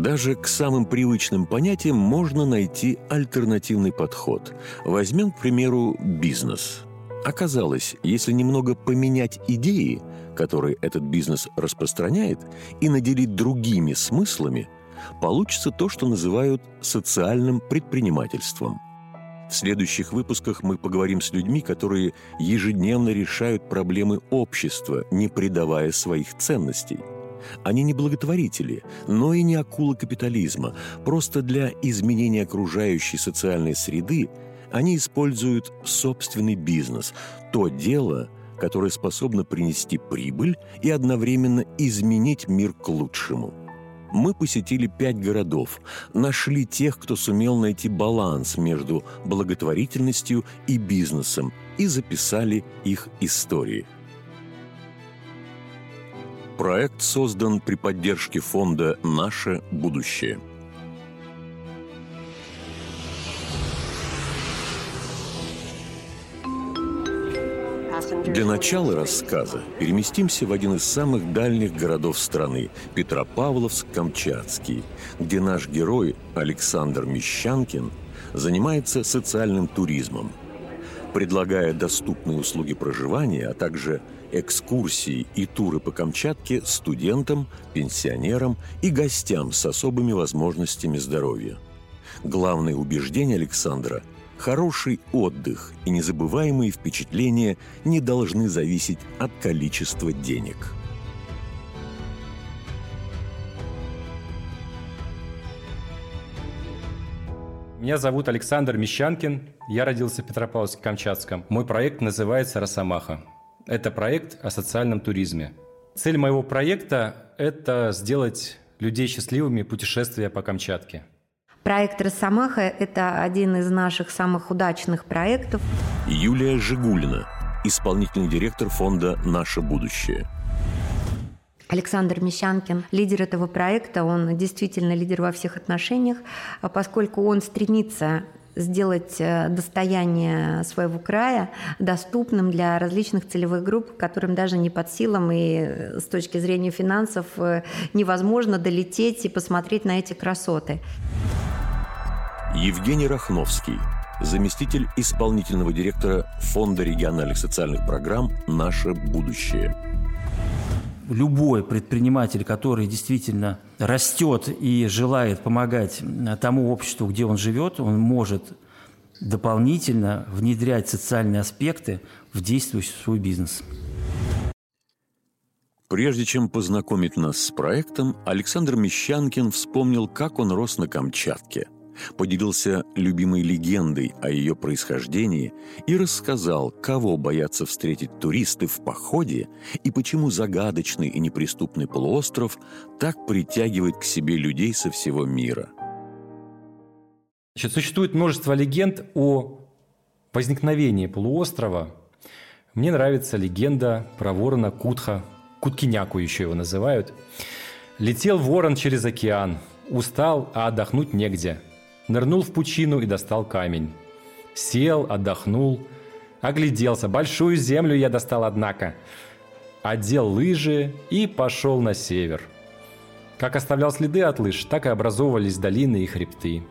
Даже к самым привычным понятиям можно найти альтернативный подход. Возьмем, к примеру, бизнес. Оказалось, если немного поменять идеи, которые этот бизнес распространяет, и наделить другими смыслами, получится то, что называют социальным предпринимательством. В следующих выпусках мы поговорим с людьми, которые ежедневно решают проблемы общества, не предавая своих ценностей – они не благотворители, но и не акулы капитализма. Просто для изменения окружающей социальной среды они используют собственный бизнес, то дело, которое способно принести прибыль и одновременно изменить мир к лучшему. Мы посетили пять городов, нашли тех, кто сумел найти баланс между благотворительностью и бизнесом и записали их истории – Проект создан при поддержке фонда «Наше будущее». Для начала рассказа переместимся в один из самых дальних городов страны – Петропавловск-Камчатский, где наш герой Александр Мещанкин занимается социальным туризмом, предлагая доступные услуги проживания, а также – экскурсии и туры по Камчатке студентам, пенсионерам и гостям с особыми возможностями здоровья. Главное убеждение Александра – хороший отдых и незабываемые впечатления не должны зависеть от количества денег. Меня зовут Александр Мещанкин. Я родился в Петропавловске-Камчатском. Мой проект называется «Росомаха». Это проект о социальном туризме. Цель моего проекта – это сделать людей счастливыми путешествия по Камчатке. Проект «Росомаха» – это один из наших самых удачных проектов. Юлия Жигулина, исполнительный директор фонда «Наше будущее». Александр Мещанкин, лидер этого проекта, он действительно лидер во всех отношениях, а поскольку он стремится сделать э, достояние своего края доступным для различных целевых групп, которым даже не под силам и э, с точки зрения финансов э, невозможно долететь и посмотреть на эти красоты. Евгений Рахновский, заместитель исполнительного директора Фонда региональных социальных программ «Наше будущее» любой предприниматель, который действительно растет и желает помогать тому обществу, где он живет, он может дополнительно внедрять социальные аспекты в действующий свой бизнес. Прежде чем познакомить нас с проектом, Александр Мещанкин вспомнил, как он рос на Камчатке – поделился любимой легендой о ее происхождении и рассказал, кого боятся встретить туристы в походе и почему загадочный и неприступный полуостров так притягивает к себе людей со всего мира. Значит, существует множество легенд о возникновении полуострова. Мне нравится легенда про ворона Кутха, Куткиняку еще его называют. Летел ворон через океан, устал, а отдохнуть негде – нырнул в пучину и достал камень. Сел, отдохнул, огляделся. Большую землю я достал, однако. Одел лыжи и пошел на север. Как оставлял следы от лыж, так и образовывались долины и хребты.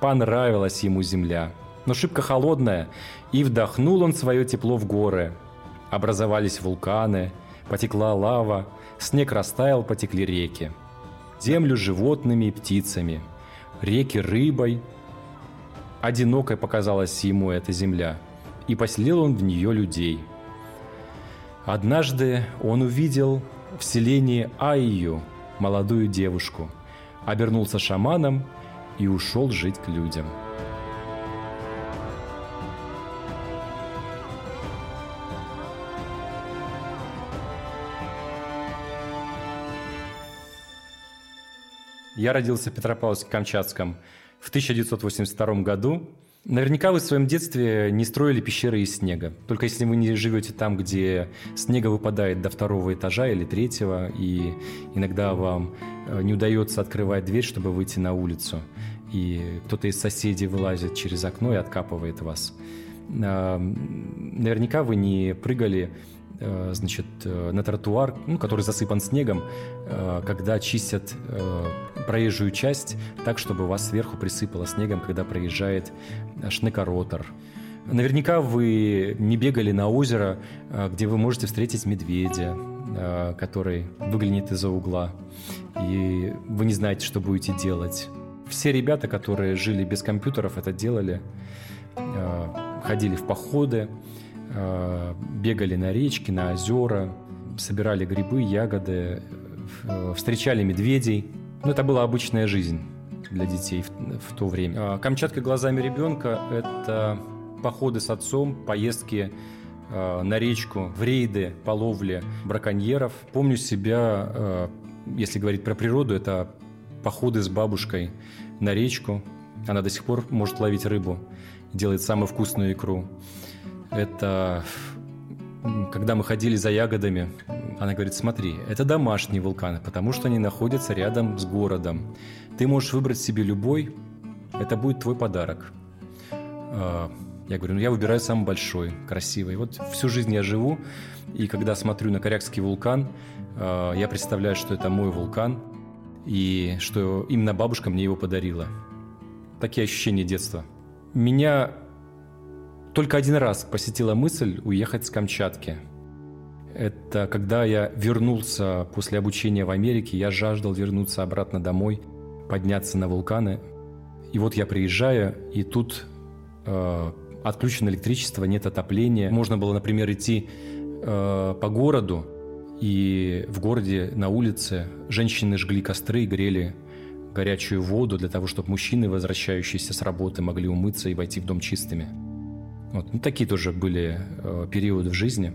Понравилась ему земля, но шибко холодная, и вдохнул он свое тепло в горы. Образовались вулканы, потекла лава, снег растаял, потекли реки. Землю животными и птицами – реки рыбой. Одинокой показалась ему эта земля, и поселил он в нее людей. Однажды он увидел в селении Айю, молодую девушку, обернулся шаманом и ушел жить к людям. Я родился в Петропавловске-Камчатском в 1982 году. Наверняка вы в своем детстве не строили пещеры из снега. Только если вы не живете там, где снега выпадает до второго этажа или третьего, и иногда вам э, не удается открывать дверь, чтобы выйти на улицу, и кто-то из соседей вылазит через окно и откапывает вас. Наверняка вы не прыгали значит, э, на тротуар, ну, который засыпан снегом, когда чистят проезжую часть так, чтобы вас сверху присыпало снегом, когда проезжает шнекоротор. Наверняка вы не бегали на озеро, где вы можете встретить медведя, который выглянет из-за угла, и вы не знаете, что будете делать. Все ребята, которые жили без компьютеров, это делали, ходили в походы, Э, бегали на речки, на озера, собирали грибы, ягоды, встречали медведей. Ну, это была обычная жизнь для детей в, в то время. А Камчатка глазами ребенка – это походы с отцом, поездки э, на речку, в рейды по ловле браконьеров. Помню себя, если говорить про природу, это походы с бабушкой на речку. Она до сих пор может ловить рыбу, делает самую вкусную икру. Это когда мы ходили за ягодами, она говорит, смотри, это домашние вулканы, потому что они находятся рядом с городом. Ты можешь выбрать себе любой, это будет твой подарок. А, я говорю, ну я выбираю самый большой, красивый. Вот всю жизнь я живу, и когда смотрю на Корякский вулкан, а, я представляю, что это мой вулкан, и что именно бабушка мне его подарила. Такие ощущения детства. Меня только один раз посетила мысль уехать с Камчатки. Это когда я вернулся после обучения в Америке, я жаждал вернуться обратно домой, подняться на вулканы. И вот я приезжаю, и тут э, отключено электричество, нет отопления. Можно было, например, идти э, по городу, и в городе на улице женщины жгли костры и грели горячую воду для того, чтобы мужчины, возвращающиеся с работы, могли умыться и войти в дом чистыми. Вот. Ну, такие тоже были э, периоды в жизни.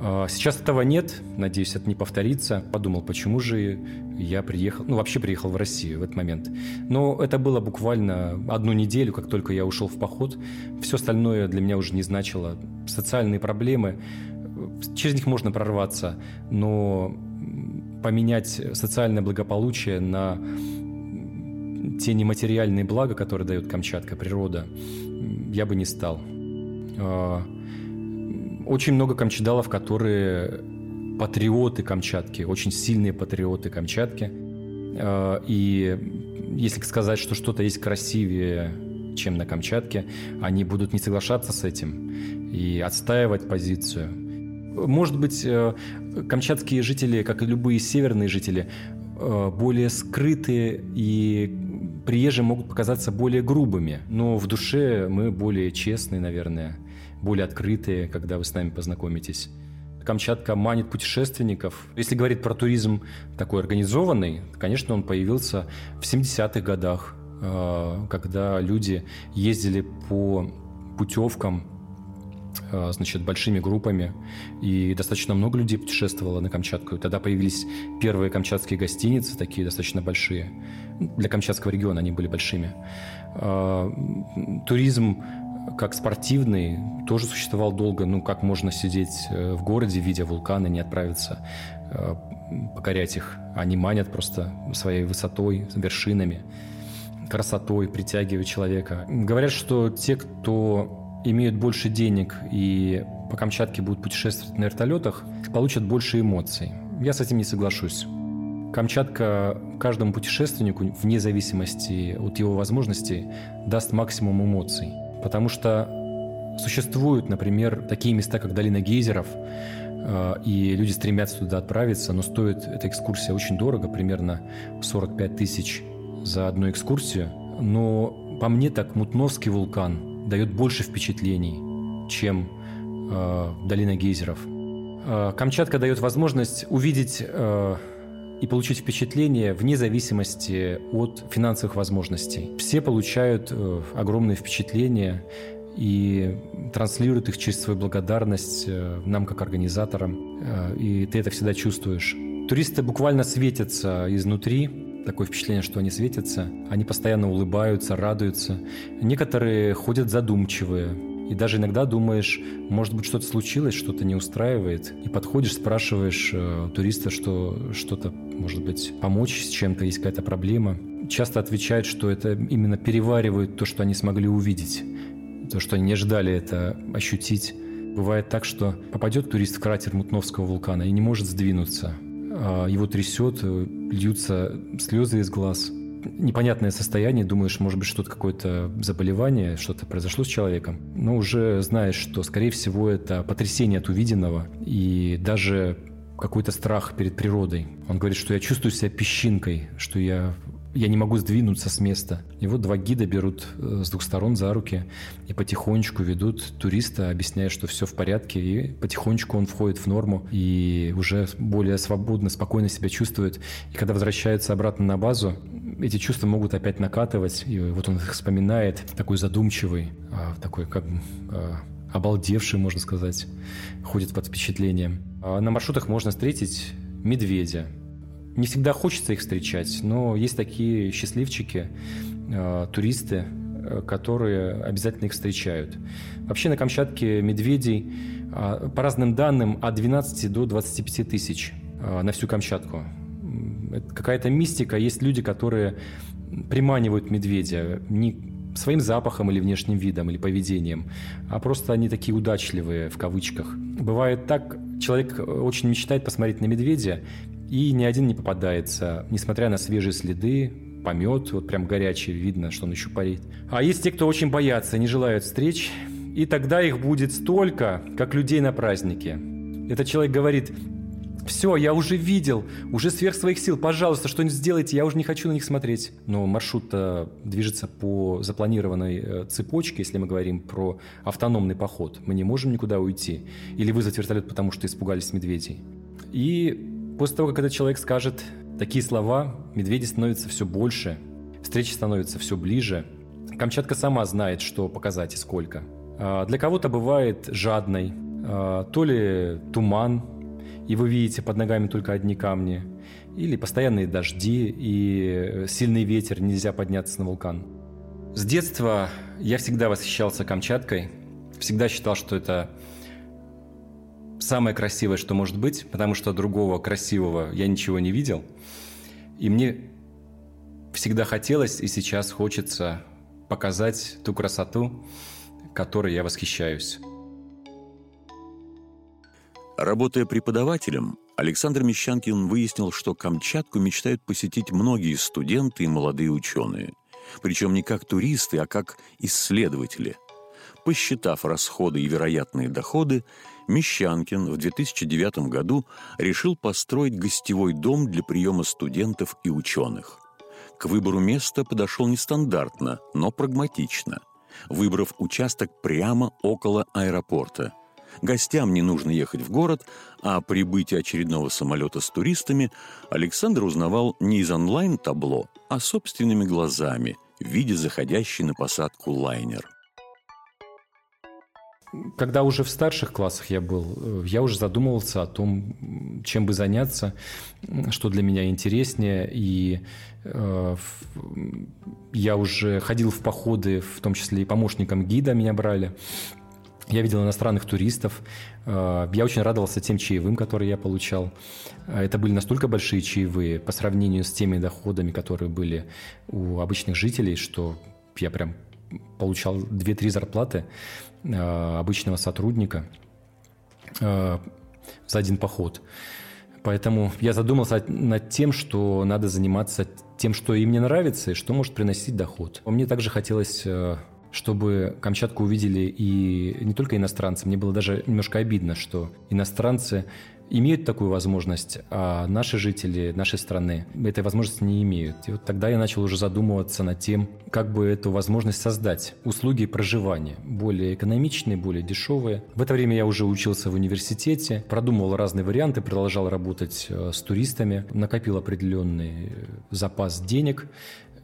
Э, сейчас этого нет, надеюсь, это не повторится. Подумал, почему же я приехал, ну, вообще приехал в Россию в этот момент. Но это было буквально одну неделю, как только я ушел в поход. Все остальное для меня уже не значило. Социальные проблемы, через них можно прорваться, но поменять социальное благополучие на те нематериальные блага, которые дает Камчатка, природа, я бы не стал. А, очень много камчедалов, которые патриоты Камчатки, очень сильные патриоты Камчатки. А, и если сказать, что что-то есть красивее, чем на Камчатке, они будут не соглашаться с этим и отстаивать позицию. Может быть, э, камчатские жители, как и любые северные жители, э, более скрытые и приезжие могут показаться более грубыми, но в душе мы более честные, наверное более открытые, когда вы с нами познакомитесь. Камчатка манит путешественников. Если говорить про туризм такой организованный, конечно, он появился в 70-х годах, э, когда люди ездили по путевкам э, значит, большими группами, и достаточно много людей путешествовало на Камчатку. Тогда появились первые камчатские гостиницы, такие достаточно большие. Для Камчатского региона они были большими. Э, туризм как спортивный тоже существовал долго. Ну, как можно сидеть э, в городе, видя вулканы, не отправиться э, покорять их. Они манят просто своей высотой, вершинами, красотой, притягивают человека. Говорят, что те, кто имеют больше денег и по Камчатке будут путешествовать на вертолетах, получат больше эмоций. Я с этим не соглашусь. Камчатка каждому путешественнику, вне зависимости от его возможностей, даст максимум эмоций. Потому что существуют, например, такие места, как долина гейзеров, э, и люди стремятся туда отправиться, но стоит эта экскурсия очень дорого, примерно 45 тысяч за одну экскурсию. Но по мне так Мутновский вулкан дает больше впечатлений, чем э, долина гейзеров. Э, Камчатка дает возможность увидеть э, и получить впечатление вне зависимости от финансовых возможностей. Все получают э, огромные впечатления и транслируют их через свою благодарность э, нам как организаторам, э, и ты это всегда чувствуешь. Туристы буквально светятся изнутри, такое впечатление, что они светятся, они постоянно улыбаются, радуются. Некоторые ходят задумчивые, и даже иногда думаешь, может быть, что-то случилось, что-то не устраивает. И подходишь, спрашиваешь э, туриста, что что-то, может быть, помочь с чем-то, есть какая-то проблема. Часто отвечают, что это именно переваривают то, что они смогли увидеть. То, что они не ждали это ощутить. Бывает так, что попадет турист в кратер Мутновского вулкана и не может сдвинуться. А его трясет, льются слезы из глаз. Непонятное состояние, думаешь, может быть, что-то какое-то заболевание, что-то произошло с человеком. Но уже знаешь, что, скорее всего, это потрясение от увиденного. И даже какой-то страх перед природой. Он говорит, что я чувствую себя песчинкой, что я я не могу сдвинуться с места. И вот два гида берут э, с двух сторон за руки и потихонечку ведут туриста, объясняя, что все в порядке, и потихонечку он входит в норму и уже более свободно, спокойно себя чувствует. И когда возвращается обратно на базу, эти чувства могут опять накатывать, и вот он их вспоминает, такой задумчивый, а, такой как а, обалдевший, можно сказать, ходит под впечатлением. А на маршрутах можно встретить медведя. Не всегда хочется их встречать, но есть такие счастливчики, э, туристы, э, которые обязательно их встречают. Вообще на Камчатке медведей, э, по разным данным, от 12 до 25 тысяч на всю Камчатку. Это какая-то мистика. Есть люди, которые приманивают медведя. Не своим запахом или внешним видом, или поведением, а просто они такие удачливые, в кавычках. Бывает так, человек очень мечтает посмотреть на медведя, и ни один не попадается, несмотря на свежие следы, помет, вот прям горячий, видно, что он еще парит. А есть те, кто очень боятся, не желают встреч, и тогда их будет столько, как людей на празднике. Этот человек говорит, все, я уже видел, уже сверх своих сил, пожалуйста, что-нибудь сделайте, я уже не хочу на них смотреть. Но маршрут движется по запланированной э, цепочке, если мы говорим про автономный поход. Мы не можем никуда уйти или вызвать вертолет, потому что испугались медведей. И после того, как этот человек скажет такие слова, медведи становятся все больше, встречи становятся все ближе. Камчатка сама знает, что показать и сколько. А для кого-то бывает жадной, а, то ли туман, и вы видите под ногами только одни камни, или постоянные дожди и сильный ветер, нельзя подняться на вулкан. С детства я всегда восхищался Камчаткой, всегда считал, что это самое красивое, что может быть, потому что другого красивого я ничего не видел. И мне всегда хотелось и сейчас хочется показать ту красоту, которой я восхищаюсь. Работая преподавателем, Александр Мещанкин выяснил, что Камчатку мечтают посетить многие студенты и молодые ученые. Причем не как туристы, а как исследователи. Посчитав расходы и вероятные доходы, Мещанкин в 2009 году решил построить гостевой дом для приема студентов и ученых. К выбору места подошел нестандартно, но прагматично, выбрав участок прямо около аэропорта – Гостям не нужно ехать в город, а прибытие очередного самолета с туристами Александр узнавал не из онлайн-табло, а собственными глазами, в виде заходящей на посадку лайнер. Когда уже в старших классах я был, я уже задумывался о том, чем бы заняться, что для меня интереснее, и э, я уже ходил в походы, в том числе и помощником гида меня брали. Я видел иностранных туристов. Э, я очень радовался тем чаевым, которые я получал. Э, это были настолько большие чаевые по сравнению с теми доходами, которые были у обычных жителей, что я прям получал 2-3 зарплаты э, обычного сотрудника за один поход. Поэтому я задумался над тем, что надо заниматься тем, что им не нравится и что может приносить доход. Мне также хотелось чтобы Камчатку увидели и не только иностранцы. Мне было даже немножко обидно, что иностранцы имеют такую возможность, а наши жители нашей страны этой возможности не имеют. И вот тогда я начал уже задумываться над тем, как бы эту возможность создать. Услуги проживания более экономичные, более дешевые. В это время я уже учился в университете, продумывал разные варианты, продолжал работать э, с туристами, накопил определенный запас денег,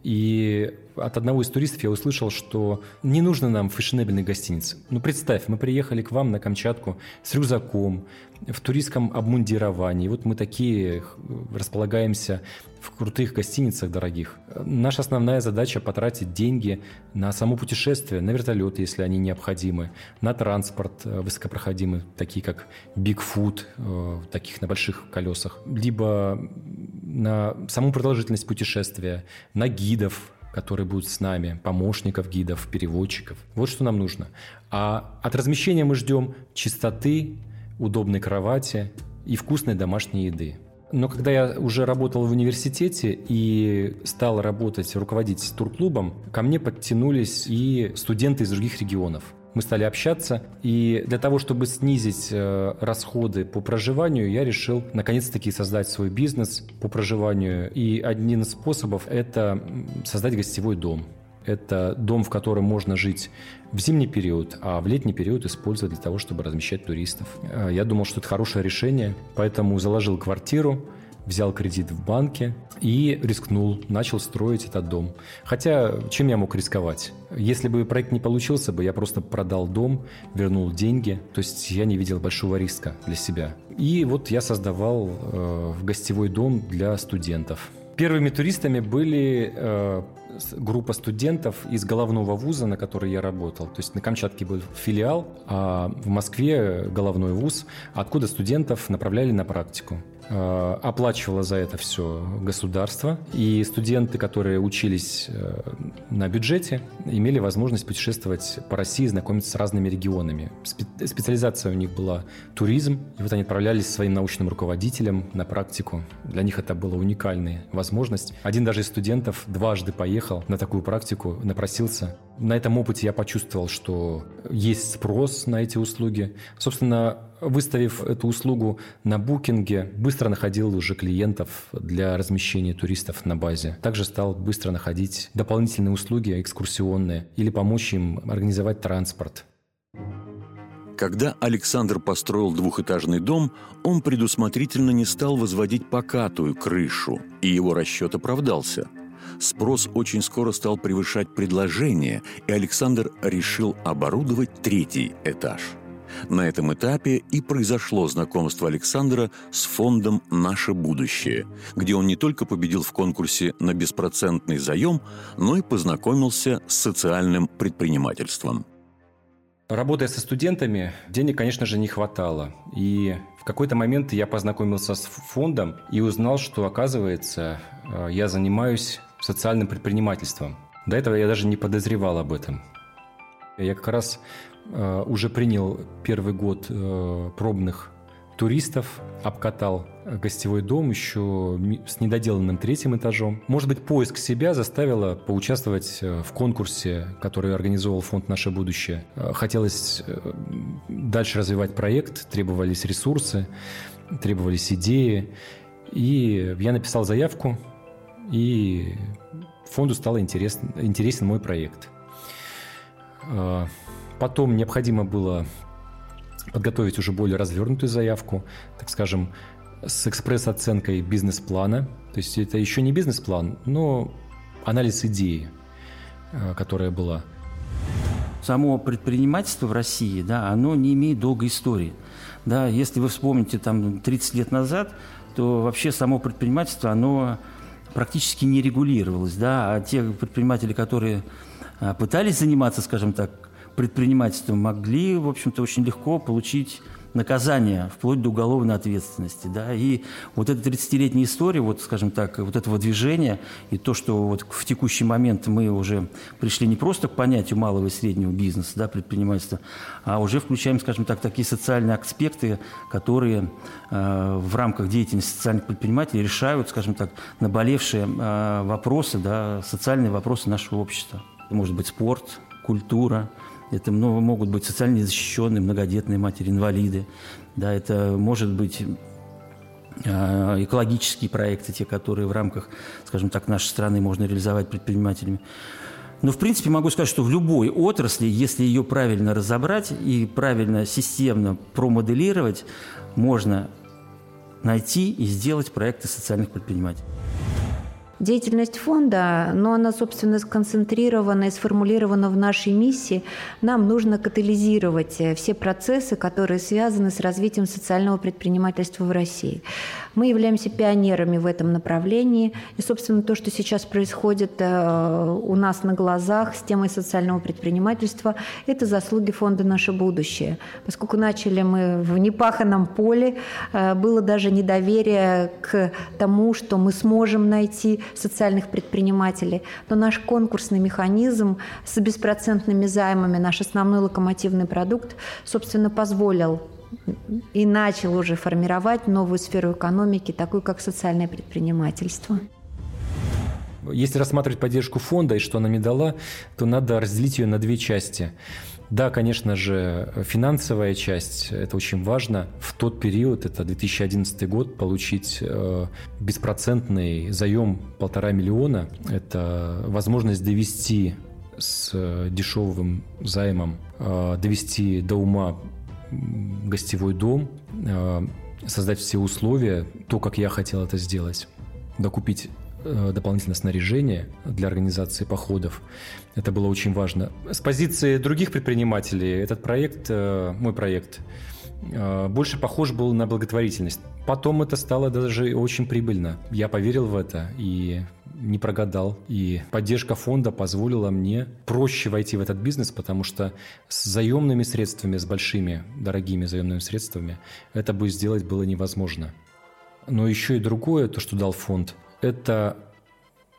и от одного из туристов я услышал, что не нужно нам фешенебельной гостиницы. Ну, представь, мы приехали к вам на Камчатку с рюкзаком, в туристском обмундировании. Вот мы такие располагаемся в крутых гостиницах дорогих. Наша основная задача – потратить деньги на само путешествие, на вертолеты, если они необходимы, на транспорт э, высокопроходимый, такие как Bigfoot, э, таких на больших колесах, либо на саму продолжительность путешествия, на гидов, которые будут с нами, помощников, гидов, переводчиков. Вот что нам нужно. А от размещения мы ждем чистоты, удобной кровати и вкусной домашней еды. Но когда я уже работал в университете и стал работать, руководить турклубом, ко мне подтянулись и студенты из других регионов. Мы стали общаться, и для того, чтобы снизить э, расходы по проживанию, я решил наконец-таки создать свой бизнес по проживанию. И один из способов – это создать гостевой дом. Это дом, в котором можно жить в зимний период, а в летний период использовать для того, чтобы размещать туристов. Э, я думал, что это хорошее решение, поэтому заложил квартиру, взял кредит в банке и рискнул, начал строить этот дом. Хотя, чем я мог рисковать? Если бы проект не получился бы, я просто продал дом, вернул деньги, то есть я не видел большого риска для себя. И вот я создавал э, гостевой дом для студентов. Первыми туристами были э, группа студентов из головного вуза, на который я работал. То есть на Камчатке был филиал, а в Москве головной вуз, откуда студентов направляли на практику. Э, оплачивало за это все государство, и студенты, которые учились э, на бюджете, имели возможность путешествовать по России, знакомиться с разными регионами. Специализация у них была туризм, и вот они отправлялись своим научным руководителем на практику. Для них это была уникальная возможность. Один даже из студентов дважды поехал на такую практику, напросился. На этом опыте я почувствовал, что есть спрос на эти услуги. Собственно, выставив эту услугу на букинге, быстро находил уже клиентов для размещения туристов на базе. Также стал быстро находить дополнительные услуги экскурсионные или помочь им организовать транспорт. Когда Александр построил двухэтажный дом, он предусмотрительно не стал возводить покатую крышу, и его расчет оправдался. Спрос очень скоро стал превышать предложение, и Александр решил оборудовать третий этаж – на этом этапе и произошло знакомство Александра с фондом «Наше будущее», где он не только победил в конкурсе на беспроцентный заем, но и познакомился с социальным предпринимательством. Работая со студентами, денег, конечно же, не хватало. И в какой-то момент я познакомился с фондом и узнал, что, оказывается, э, я занимаюсь социальным предпринимательством. До этого я даже не подозревал об этом. Я как раз уже принял первый год э, пробных туристов, обкатал гостевой дом еще с недоделанным третьим этажом. Может быть, поиск себя заставило поучаствовать э, в конкурсе, который организовал фонд «Наше будущее». Хотелось дальше развивать проект, требовались ресурсы, требовались идеи. И я написал заявку, и фонду стал интересен, интересен мой проект. Потом необходимо было подготовить уже более развернутую заявку, так скажем, с экспресс-оценкой бизнес-плана. То есть это еще не бизнес-план, но анализ идеи, э, которая была. Само предпринимательство в России, да, оно не имеет долгой истории. Да, если вы вспомните там 30 лет назад, то вообще само предпринимательство, оно практически не регулировалось. Да, а те предприниматели, которые а, пытались заниматься, скажем так, предпринимательством могли, в общем-то, очень легко получить наказание, вплоть до уголовной ответственности. Да? И вот эта 30-летняя история, вот, скажем так, вот этого движения, и то, что вот в текущий момент мы уже пришли не просто к понятию малого и среднего бизнеса, да, предпринимательства, а уже включаем, скажем так, такие социальные аспекты, которые э, в рамках деятельности социальных предпринимателей решают, скажем так, наболевшие э, вопросы, да, социальные вопросы нашего общества. Может быть спорт, культура, это много, могут быть социально незащищенные, многодетные матери, инвалиды. Да, это может быть а, экологические проекты, те, которые в рамках, скажем так, нашей страны можно реализовать предпринимателями. Но, в принципе, могу сказать, что в любой отрасли, если ее правильно разобрать и правильно системно промоделировать, можно найти и сделать проекты социальных предпринимателей. Деятельность фонда, но она, собственно, сконцентрирована и сформулирована в нашей миссии. Нам нужно катализировать э, все процессы, которые связаны с развитием социального предпринимательства в России. Мы являемся пионерами в этом направлении. И, собственно, то, что сейчас происходит э, у нас на глазах с темой социального предпринимательства, это заслуги фонда «Наше будущее». Поскольку начали мы в непаханном поле, э, было даже недоверие к тому, что мы сможем найти социальных предпринимателей, но наш конкурсный механизм с беспроцентными займами, наш основной локомотивный продукт, собственно, позволил и начал уже формировать новую сферу экономики, такую как социальное предпринимательство. Если рассматривать поддержку фонда и что она мне дала, то надо разделить ее на две части. Да, конечно же, финансовая часть – это очень важно. В тот период, это 2011 год, получить э, беспроцентный заем полтора миллиона – это возможность довести с дешевым займом, э, довести до ума гостевой дом, э, создать все условия, то, как я хотел это сделать, докупить Э, дополнительное снаряжение для организации походов. Это было очень важно. С позиции других предпринимателей этот проект, э, мой проект, больше похож был на благотворительность. Потом это стало даже очень прибыльно. Я поверил в это и не прогадал. И поддержка фонда позволила мне проще войти в этот бизнес, потому что с заемными средствами, с большими, дорогими заемными средствами, это бы сделать было невозможно. Но еще и другое, то, что дал фонд, это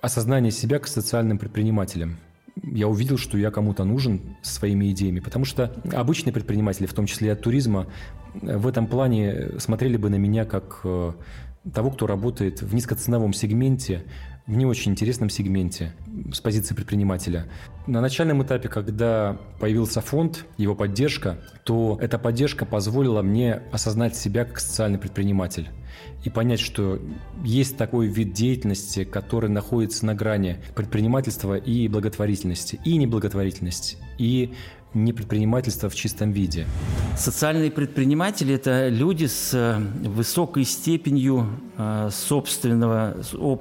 осознание себя как социальным предпринимателем. Я увидел, что я кому-то нужен своими идеями, потому что обычные предприниматели, в том числе от туризма, в этом плане смотрели бы на меня как э, того, кто работает в низкоценовом сегменте, в не очень интересном сегменте с позиции предпринимателя. На начальном этапе, когда появился фонд, его поддержка, то эта поддержка позволила мне осознать себя как социальный предприниматель и понять, что есть такой вид деятельности, который находится на грани предпринимательства и благотворительности, и неблаготворительности, и не предпринимательство в чистом виде. Социальные предприниматели – это люди с э, высокой степенью э, собственного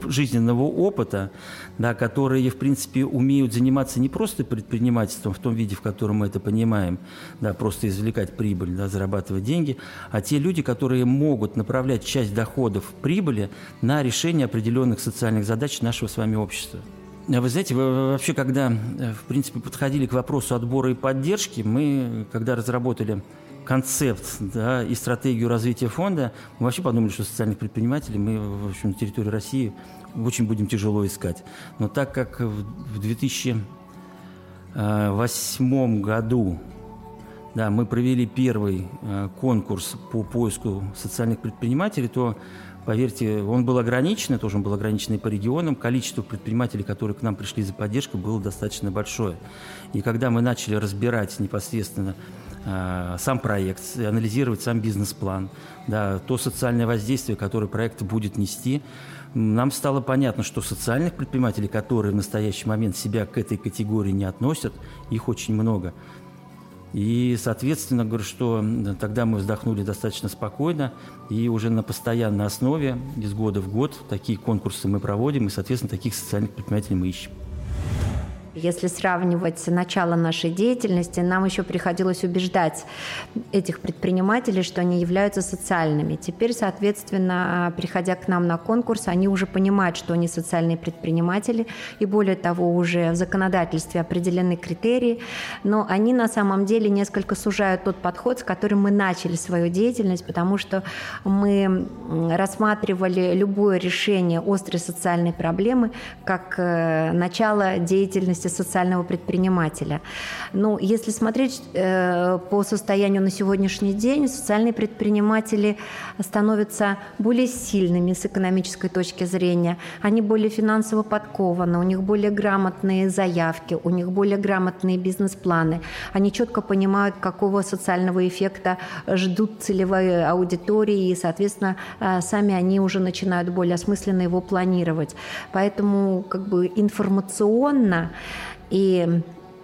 жизненного опыта, да, которые, в принципе, умеют заниматься не просто предпринимательством в том виде, в котором мы это понимаем, да, просто извлекать прибыль, да, зарабатывать деньги, а те люди, которые могут направлять часть доходов прибыли на решение определенных социальных задач нашего с вами общества. А вы знаете, вообще, когда, э, в принципе, подходили к вопросу отбора и поддержки, мы, когда разработали концепт да, и стратегию развития фонда, мы вообще подумали, что социальных предпринимателей мы, в общем, на территории России очень будем тяжело искать. Но так как в 2008 году да, мы провели первый э, конкурс по поиску социальных предпринимателей, то Поверьте, он был ограничен, тоже он был ограниченный по регионам. Количество предпринимателей, которые к нам пришли за поддержкой, было достаточно большое. И когда мы начали разбирать непосредственно э, сам проект, анализировать сам бизнес-план, да, то социальное воздействие, которое проект будет нести, нам стало понятно, что социальных предпринимателей, которые в настоящий момент себя к этой категории не относят, их очень много. И, соответственно, говорю, что тогда мы вздохнули достаточно спокойно, и уже на постоянной основе из года в год такие конкурсы мы проводим, и, соответственно, таких социальных предпринимателей мы ищем. Если сравнивать начало нашей деятельности, нам еще приходилось убеждать этих предпринимателей, что они являются социальными. Теперь, соответственно, приходя к нам на конкурс, они уже понимают, что они социальные предприниматели, и более того, уже в законодательстве определены критерии, но они на самом деле несколько сужают тот подход, с которым мы начали свою деятельность, потому что мы рассматривали любое решение острой социальной проблемы как э, начало деятельности деятельности социального предпринимателя. Ну, если смотреть э, по состоянию на сегодняшний день, социальные предприниматели становятся более сильными с экономической точки зрения, они более финансово подкованы, у них более грамотные заявки, у них более грамотные бизнес-планы, они четко понимают, какого социального эффекта ждут целевые аудитории, и, соответственно, э, сами они уже начинают более осмысленно его планировать. Поэтому как бы информационно и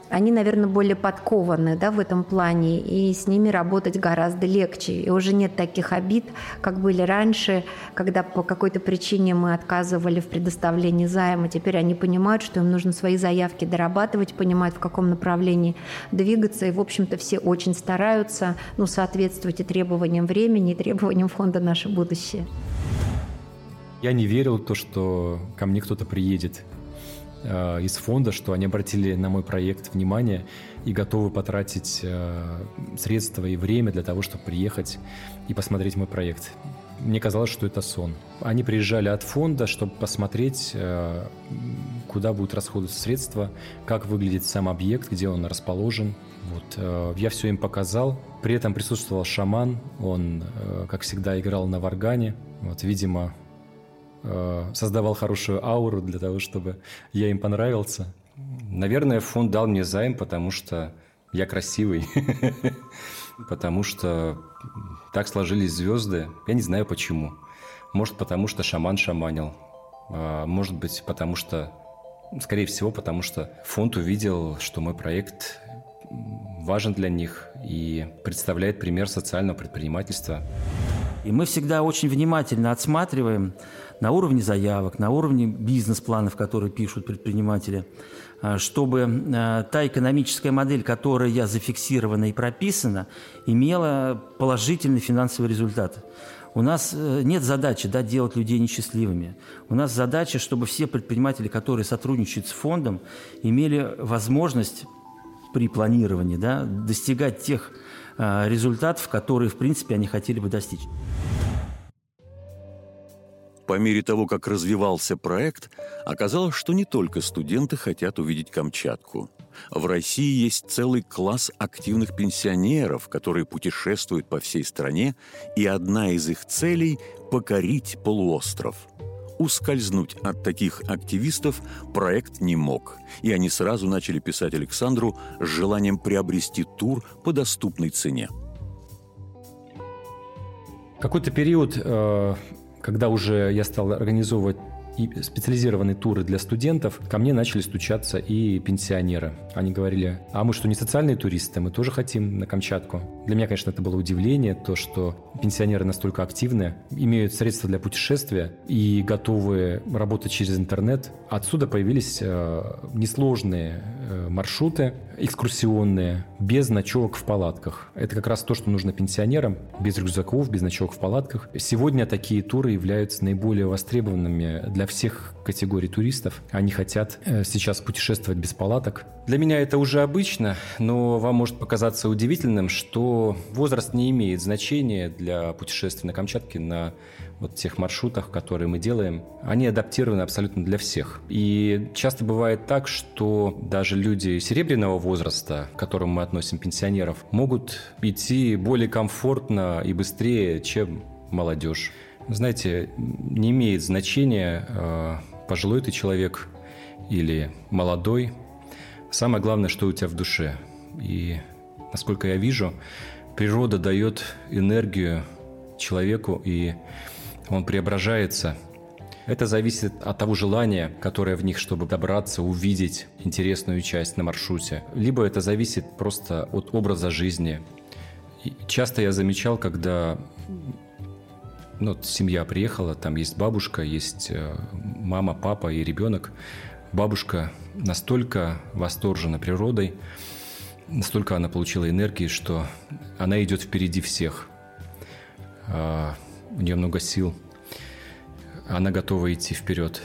они, наверное, более подкованы да, в этом плане, и с ними работать гораздо легче. И уже нет таких обид, как были раньше, когда по какой-то причине мы отказывали в предоставлении займа. Теперь они понимают, что им нужно свои заявки дорабатывать, понимают, в каком направлении двигаться, и, в общем-то, все очень стараются ну, соответствовать и требованиям времени, и требованиям фонда «Наше будущее». Я не верил в то, что ко мне кто-то приедет Э, из фонда, что они обратили на мой проект внимание и готовы потратить э, средства и время для того, чтобы приехать и посмотреть мой проект. мне казалось, что это сон. Они приезжали от фонда, чтобы посмотреть, э, куда будут расходоваться средства, как выглядит сам объект, где он расположен. Вот, я все им показал. При этом присутствовал шаман. Он, как всегда, играл на варгане. Вот, видимо, создавал хорошую ауру для того, чтобы я им понравился. Наверное, фонд дал мне займ, потому что я красивый. Потому что так сложились звезды. Я не знаю почему. Может, потому что шаман шаманил. А, может быть, потому что... Скорее всего, потому что фонд увидел, что мой проект важен для них и представляет пример социального предпринимательства. И мы всегда очень внимательно отсматриваем на уровне заявок, на уровне бизнес-планов, которые пишут предприниматели, а, чтобы а, та экономическая модель, которая зафиксирована и прописана, имела положительный финансовый результат. У нас э, нет задачи да, делать людей несчастливыми. У нас задача, чтобы все предприниматели, которые сотрудничают с фондом, имели возможность при планировании да, достигать тех результатов, которые, в принципе, они хотели бы достичь. По мере того, как развивался проект, оказалось, что не только студенты хотят увидеть Камчатку. В России есть целый класс активных пенсионеров, которые путешествуют по всей стране, и одна из их целей – покорить полуостров. Ускользнуть от таких активистов проект не мог, и они сразу начали писать Александру с желанием приобрести тур по доступной цене. Какой-то период э, когда уже я стал организовывать и специализированные туры для студентов, ко мне начали стучаться и пенсионеры. Они говорили, а мы что, не социальные туристы, мы тоже хотим на Камчатку. Для меня, конечно, это было удивление, то, что пенсионеры настолько активны, имеют средства для путешествия и готовы работать через интернет. Отсюда появились э, несложные э, маршруты, экскурсионные, без ночевок в палатках. Это как раз то, что нужно пенсионерам, без рюкзаков, без ночевок в палатках. Сегодня такие туры являются наиболее востребованными для всех категорий туристов. Они хотят э, сейчас путешествовать без палаток. Для меня это уже обычно, но вам может показаться удивительным, что возраст не имеет значения для путешествий на Камчатке на вот тех маршрутах, которые мы делаем, они адаптированы абсолютно для всех. И часто бывает так, что даже люди серебряного возраста, к которым мы относим пенсионеров, могут идти более комфортно и быстрее, чем молодежь. Знаете, не имеет значения, э, пожилой ты человек или молодой. Самое главное, что у тебя в душе. И, насколько я вижу, природа дает энергию человеку, и он преображается. Это зависит от того желания, которое в них, чтобы добраться, увидеть интересную часть на маршруте. Либо это зависит просто от образа жизни. И часто я замечал, когда ну, семья приехала, там есть бабушка, есть э, мама, папа и ребенок. Бабушка настолько восторжена природой, настолько она получила энергии, что она идет впереди всех. А, у нее много сил. Она готова идти вперед.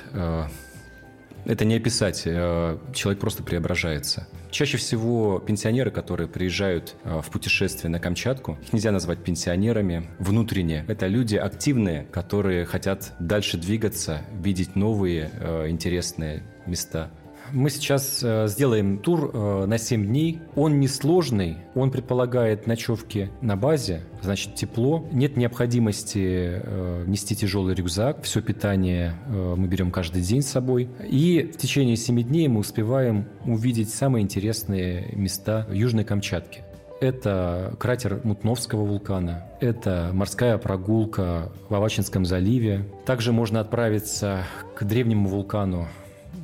Это не описать, а, человек просто преображается. Чаще всего пенсионеры, которые приезжают а, в путешествие на Камчатку, их нельзя назвать пенсионерами внутренне. Это люди активные, которые хотят дальше двигаться, видеть новые интересные места. Мы сейчас э, сделаем тур э, на 7 дней. Он несложный, он предполагает ночевки на базе, значит тепло. Нет необходимости э, нести тяжелый рюкзак. Все питание мы берем каждый день с собой. И в течение 7 дней мы успеваем увидеть самые интересные места Южной Камчатки. Это кратер Мутновского вулкана, это морская прогулка в Авачинском заливе. Также можно отправиться к древнему вулкану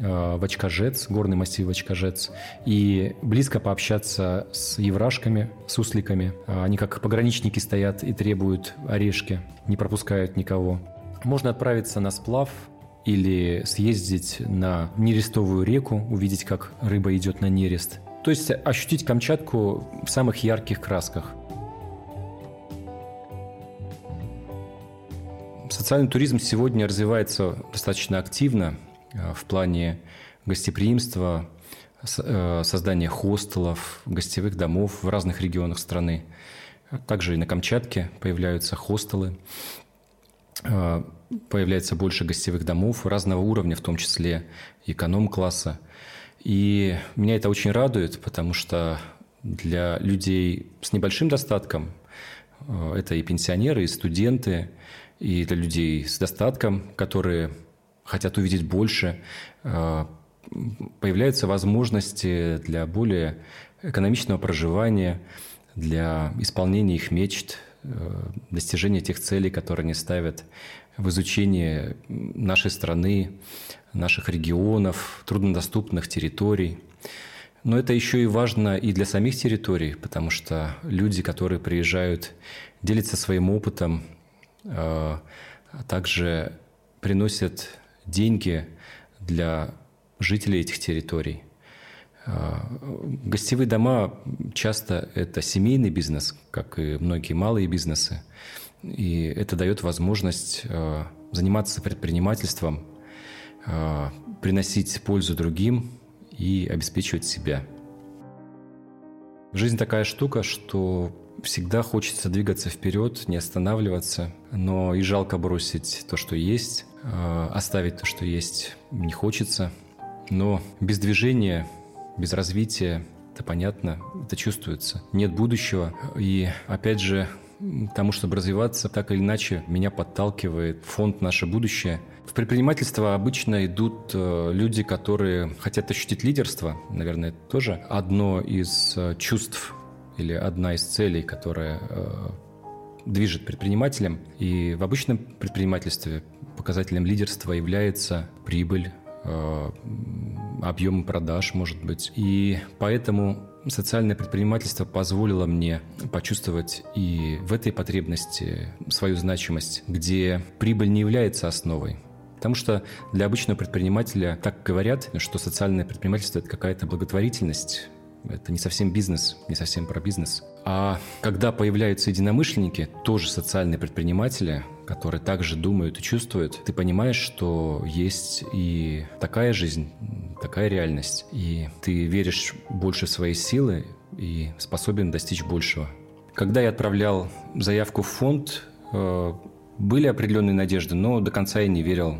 в Очкажец, горный массив Очкажец, и близко пообщаться с еврашками, с усликами. Э, они как пограничники стоят и требуют орешки, не пропускают никого. Можно отправиться на сплав или съездить на нерестовую реку, увидеть, как рыба идет на нерест. То есть ощутить Камчатку в самых ярких красках. Социальный туризм сегодня развивается достаточно активно. Э, в плане гостеприимства, э, создания хостелов, гостевых домов в разных регионах страны. Также и на Камчатке появляются хостелы. э, появляется больше гостевых домов разного уровня, в том числе эконом-класса. И меня это очень радует, потому что для людей с небольшим достатком, это и пенсионеры, и студенты, и для людей с достатком, которые хотят увидеть больше, э, появляются возможности для более экономичного проживания, для исполнения их мечт, э, достижения тех целей, которые они ставят в изучении нашей страны, наших регионов, труднодоступных территорий. Но это еще и важно и для самих территорий, потому что люди, которые приезжают, делятся своим опытом, э, а также приносят деньги для жителей этих территорий. Э, гостевые дома часто это семейный бизнес, как и многие малые бизнесы. И это дает возможность э, заниматься предпринимательством, э, приносить пользу другим и обеспечивать себя. Жизнь такая штука, что всегда хочется двигаться вперед, не останавливаться, но и жалко бросить то, что есть, оставить то, что есть, не хочется. Но без движения, без развития, это понятно, это чувствуется. Нет будущего. И опять же, тому, чтобы развиваться, так или иначе меня подталкивает фонд «Наше будущее». В предпринимательство обычно идут э, люди, которые хотят ощутить лидерство. Наверное, это тоже одно из э, чувств или одна из целей, которая э, движет предпринимателем. И в обычном предпринимательстве показателем лидерства является прибыль, объем продаж, может быть. И поэтому социальное предпринимательство позволило мне почувствовать и в этой потребности свою значимость, где прибыль не является основой. Потому что для обычного предпринимателя так говорят, что социальное предпринимательство – это какая-то благотворительность, это не совсем бизнес, не совсем про бизнес. А когда появляются единомышленники, тоже социальные предприниматели, которые также думают и чувствуют, ты понимаешь, что есть и такая жизнь, такая реальность. И ты веришь больше в свои силы и способен достичь большего. Когда я отправлял заявку в фонд, э, были определенные надежды, но до конца я не верил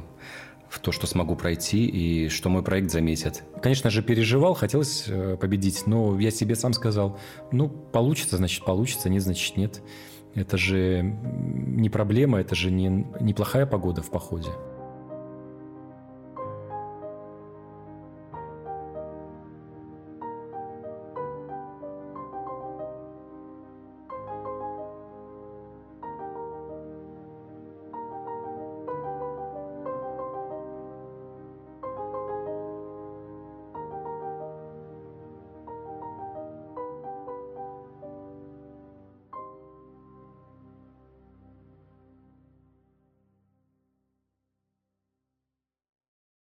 в то, что смогу пройти и что мой проект заметят. Конечно же, переживал, хотелось э, победить, но я себе сам сказал, ну, получится, значит, получится, нет, значит, нет. Это же не проблема, это же не неплохая погода в походе.